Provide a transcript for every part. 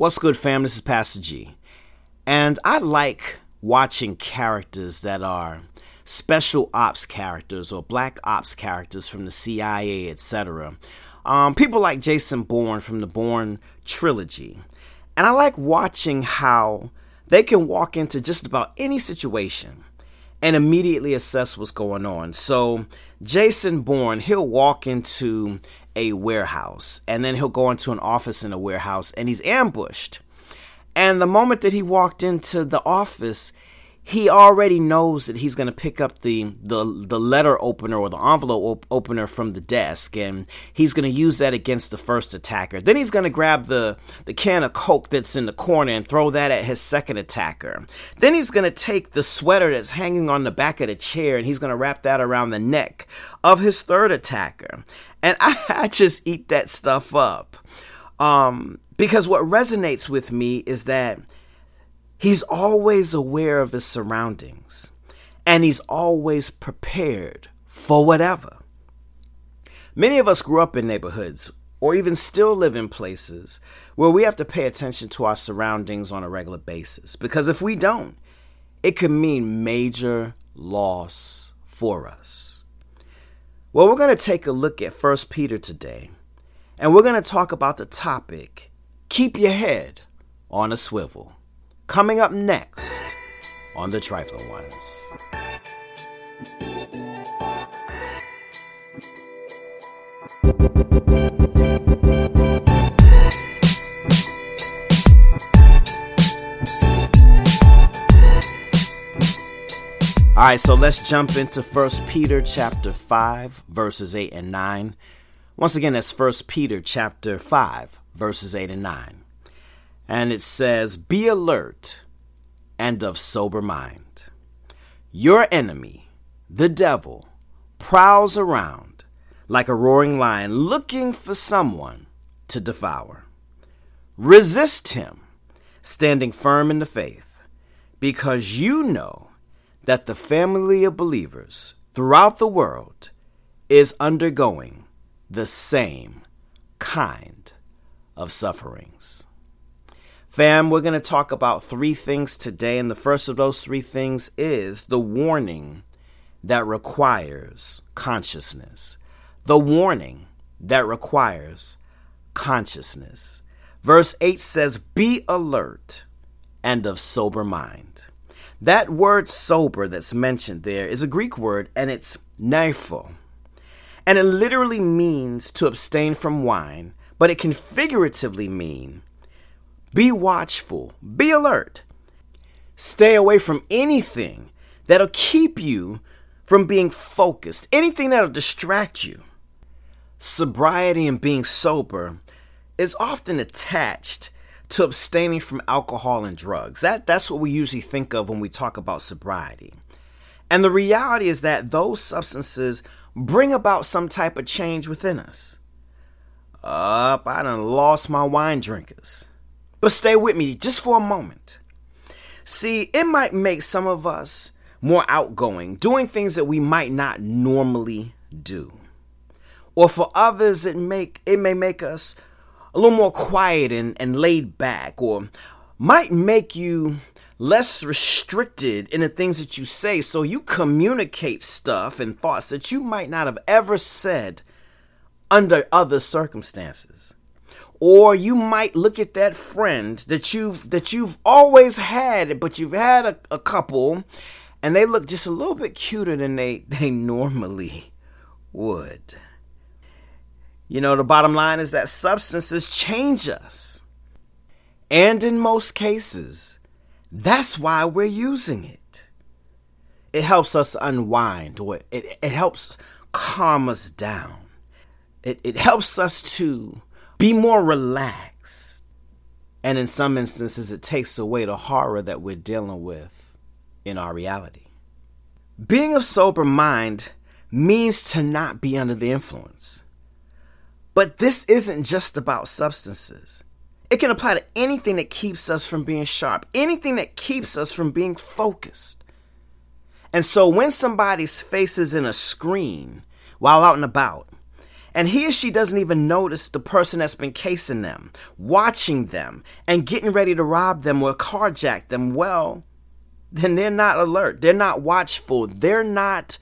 What's good, fam? This is Pastor G. And I like watching characters that are special ops characters or black ops characters from the CIA, etc. Um, people like Jason Bourne from the Bourne trilogy. And I like watching how they can walk into just about any situation and immediately assess what's going on. So, Jason Bourne, he'll walk into a warehouse and then he'll go into an office in a warehouse and he's ambushed. And the moment that he walked into the office, he already knows that he's going to pick up the, the the letter opener or the envelope op- opener from the desk and he's going to use that against the first attacker. Then he's going to grab the the can of coke that's in the corner and throw that at his second attacker. Then he's going to take the sweater that's hanging on the back of the chair and he's going to wrap that around the neck of his third attacker. And I, I just eat that stuff up. Um, because what resonates with me is that He's always aware of his surroundings and he's always prepared for whatever. Many of us grew up in neighborhoods or even still live in places where we have to pay attention to our surroundings on a regular basis because if we don't, it could mean major loss for us. Well, we're going to take a look at 1 Peter today, and we're going to talk about the topic keep your head on a swivel. Coming up next on The Trifling Ones. All right, so let's jump into 1 Peter chapter 5 verses 8 and 9. Once again, that's 1 Peter chapter 5 verses 8 and 9 and it says, Be alert and of sober mind. Your enemy, the devil, prowls around like a roaring lion looking for someone to devour. Resist him, standing firm in the faith, because you know that the family of believers throughout the world is undergoing the same kind of sufferings. Fam, we're going to talk about three things today, and the first of those three things is the warning that requires consciousness. The warning that requires consciousness. Verse 8 says, Be alert and of sober mind. That word sober that's mentioned there is a Greek word and it's neipho. And it literally means to abstain from wine, but it can figuratively mean be watchful, be alert. Stay away from anything that'll keep you from being focused, anything that'll distract you. Sobriety and being sober is often attached to abstaining from alcohol and drugs. That, that's what we usually think of when we talk about sobriety. And the reality is that those substances bring about some type of change within us. Up, I done lost my wine drinkers. But stay with me just for a moment. See, it might make some of us more outgoing, doing things that we might not normally do. Or for others, it make it may make us a little more quiet and, and laid back, or might make you less restricted in the things that you say, so you communicate stuff and thoughts that you might not have ever said under other circumstances or you might look at that friend that you've that you've always had but you've had a, a, couple and they look just a little bit cuter than they they normally would. You know the bottom line is that substances change us. And in most cases that's why we're using it. It helps us unwind or it, it helps calm us down. It, it helps us to be more relaxed. And in some instances, it takes away the horror that we're dealing with in our reality. Being of sober mind means to not be under the influence. But this isn't just about substances. It can apply to anything that keeps us from being sharp, anything that keeps us from being focused. And so when somebody's face is in a screen while out and about, And he or she doesn't even notice the person that's been casing them, watching them, and getting ready to rob them or carjack them. Well, then they're not alert. They're not watchful. They're not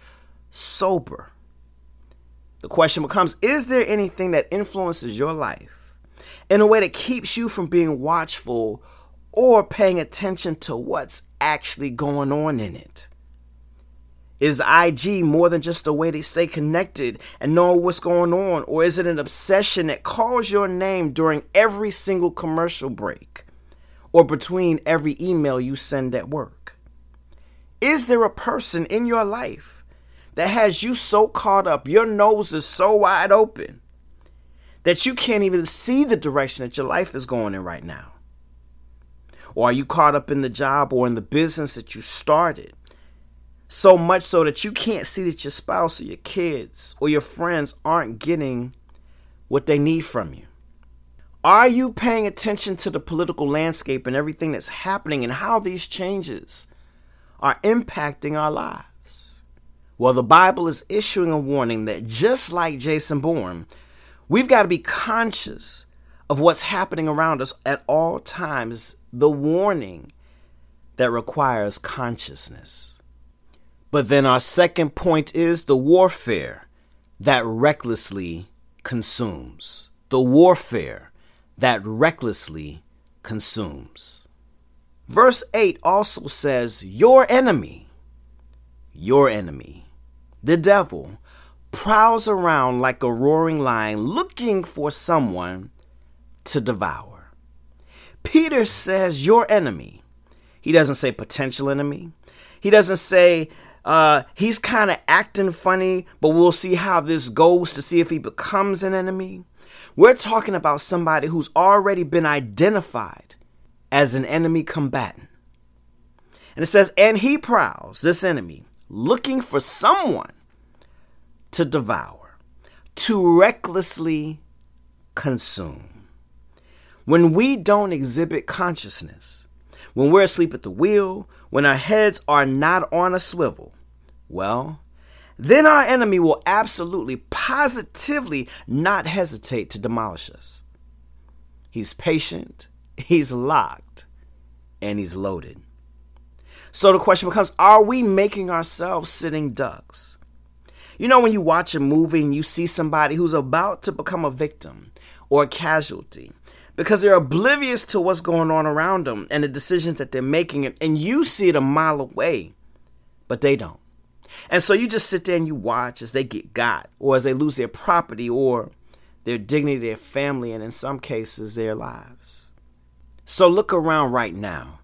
sober. The question becomes Is there anything that influences your life in a way that keeps you from being watchful or paying attention to what's actually going on in it? Is IG more than just a way to stay connected and know what's going on? Or is it an obsession that calls your name during every single commercial break or between every email you send at work? Is there a person in your life that has you so caught up, your nose is so wide open that you can't even see the direction that your life is going in right now? Or are you caught up in the job or in the business that you started? So much so that you can't see that your spouse or your kids or your friends aren't getting what they need from you. Are you paying attention to the political landscape and everything that's happening and how these changes are impacting our lives? Well, the Bible is issuing a warning that just like Jason Bourne, we've got to be conscious of what's happening around us at all times. The warning that requires consciousness. But then our second point is the warfare that recklessly consumes. The warfare that recklessly consumes. Verse 8 also says, Your enemy, your enemy, the devil, prowls around like a roaring lion looking for someone to devour. Peter says, Your enemy. He doesn't say potential enemy. He doesn't say uh, he's kind of acting funny, but we'll see how this goes to see if he becomes an enemy. We're talking about somebody who's already been identified as an enemy combatant. And it says, and he prowls, this enemy, looking for someone to devour, to recklessly consume. When we don't exhibit consciousness, when we're asleep at the wheel, when our heads are not on a swivel, well, then our enemy will absolutely, positively not hesitate to demolish us. He's patient, he's locked, and he's loaded. So the question becomes are we making ourselves sitting ducks? You know, when you watch a movie and you see somebody who's about to become a victim or a casualty because they're oblivious to what's going on around them and the decisions that they're making, and you see it a mile away, but they don't. And so you just sit there and you watch as they get got, or as they lose their property, or their dignity, their family, and in some cases, their lives. So look around right now.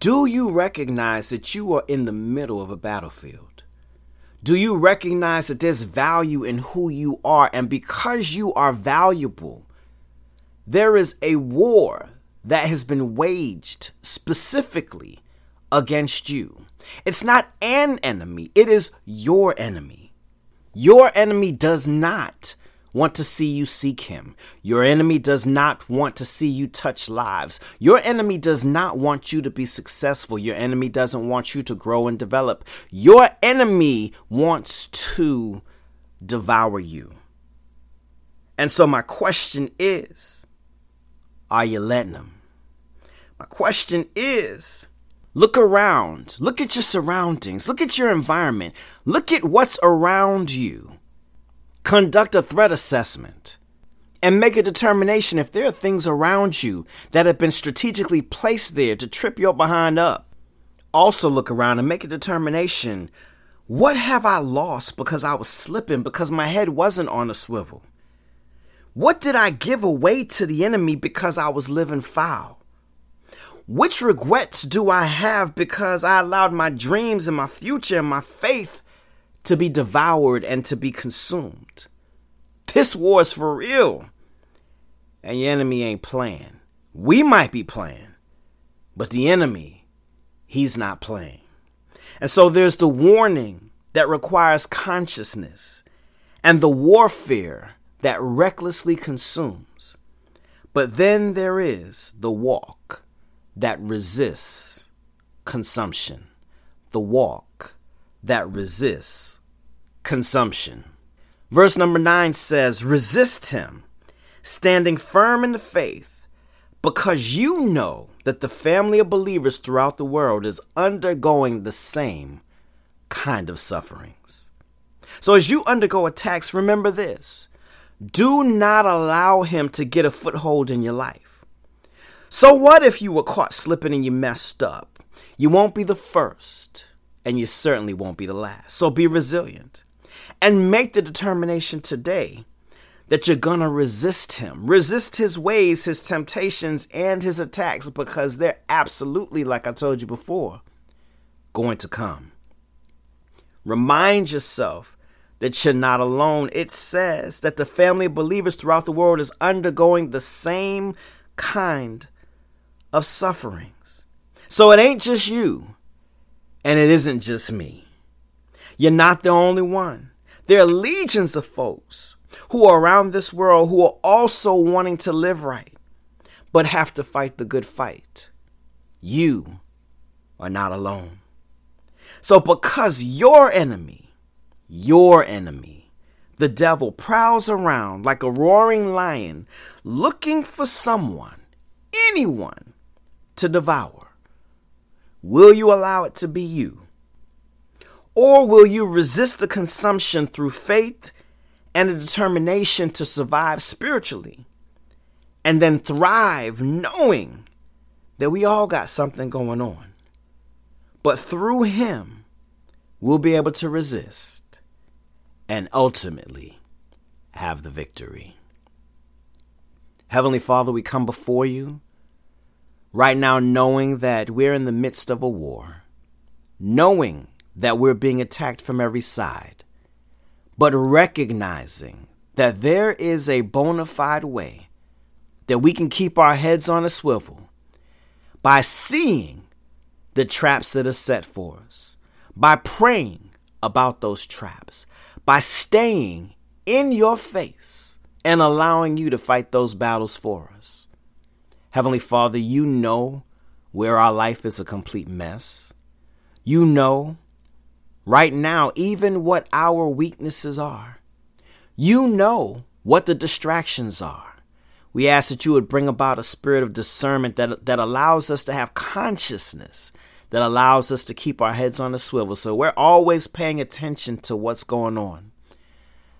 Do you recognize that you are in the middle of a battlefield? Do you recognize that there's value in who you are? And because you are valuable, there is a war that has been waged specifically against you. It's not an enemy, it is your enemy. Your enemy does not want to see you seek him. Your enemy does not want to see you touch lives. Your enemy does not want you to be successful. Your enemy doesn't want you to grow and develop. Your enemy wants to devour you. And so, my question is are you letting him? My question is Look around. Look at your surroundings. Look at your environment. Look at what's around you. Conduct a threat assessment and make a determination if there are things around you that have been strategically placed there to trip your behind up. Also, look around and make a determination what have I lost because I was slipping, because my head wasn't on a swivel? What did I give away to the enemy because I was living foul? Which regrets do I have because I allowed my dreams and my future and my faith to be devoured and to be consumed? This war is for real. And your enemy ain't playing. We might be playing, but the enemy, he's not playing. And so there's the warning that requires consciousness and the warfare that recklessly consumes. But then there is the walk that resists consumption, the walk that resists consumption. Verse number 9 says, Resist him, standing firm in the faith, because you know that the family of believers throughout the world is undergoing the same kind of sufferings. So, as you undergo attacks, remember this do not allow him to get a foothold in your life. So, what if you were caught slipping and you messed up? You won't be the first, and you certainly won't be the last. So, be resilient and make the determination today that you're to resist him. Resist his ways, his temptations, and his attacks because they're absolutely, like I told you before, going to come. Remind yourself that you're not alone. It says that the family of believers throughout the world is undergoing the same kind of sufferings. So it ain't just you, and it isn't just me. You're not the only one. There are legions of folks who are around this world who are also wanting to live right, but have to fight the good fight. You are not alone. So, because your enemy, your enemy, the devil prowls around like a roaring lion looking for someone, anyone, to devour, will you allow it to be you? Or will you resist the consumption through faith and a determination to survive spiritually and then thrive knowing that we all got something going on? But through Him, we'll be able to resist and ultimately have the victory. Heavenly Father, we come before you right now knowing that we're in the midst of a war, knowing that we're being attacked from every side, but recognizing that there is a bona fide way that we can keep our heads on a swivel by seeing the traps that are set for us, by praying about those traps, by staying in your face and allowing you to fight those battles for us. Heavenly Father, you know where our life is a complete mess. You know right now, even what our weaknesses are. You know what the distractions are. We ask that you would bring about a spirit of discernment that, that allows us to have consciousness, that allows us to keep our heads on a swivel. So we're always paying attention to what's going on.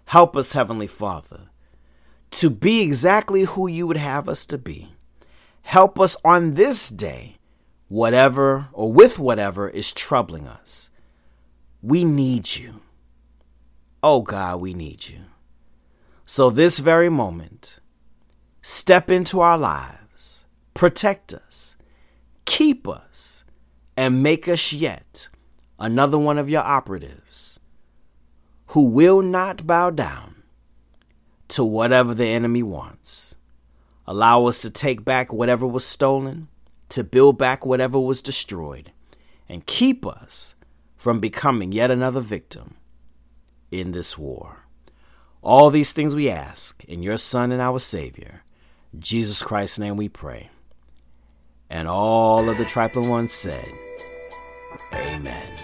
Help us, Heavenly Father, to be exactly who you would have us to be. Help us on this day, whatever or with whatever is troubling us. We need you. Oh God, we need you. So, this very moment, step into our lives, protect us, keep us, and make us yet another one of your operatives who will not bow down to whatever the enemy wants. Allow us to take back whatever was stolen, to build back whatever was destroyed, and keep us from becoming yet another victim in this war. All these things we ask in your Son and our Savior, Jesus Christ's name we pray. And all of the trifling ones said, Amen.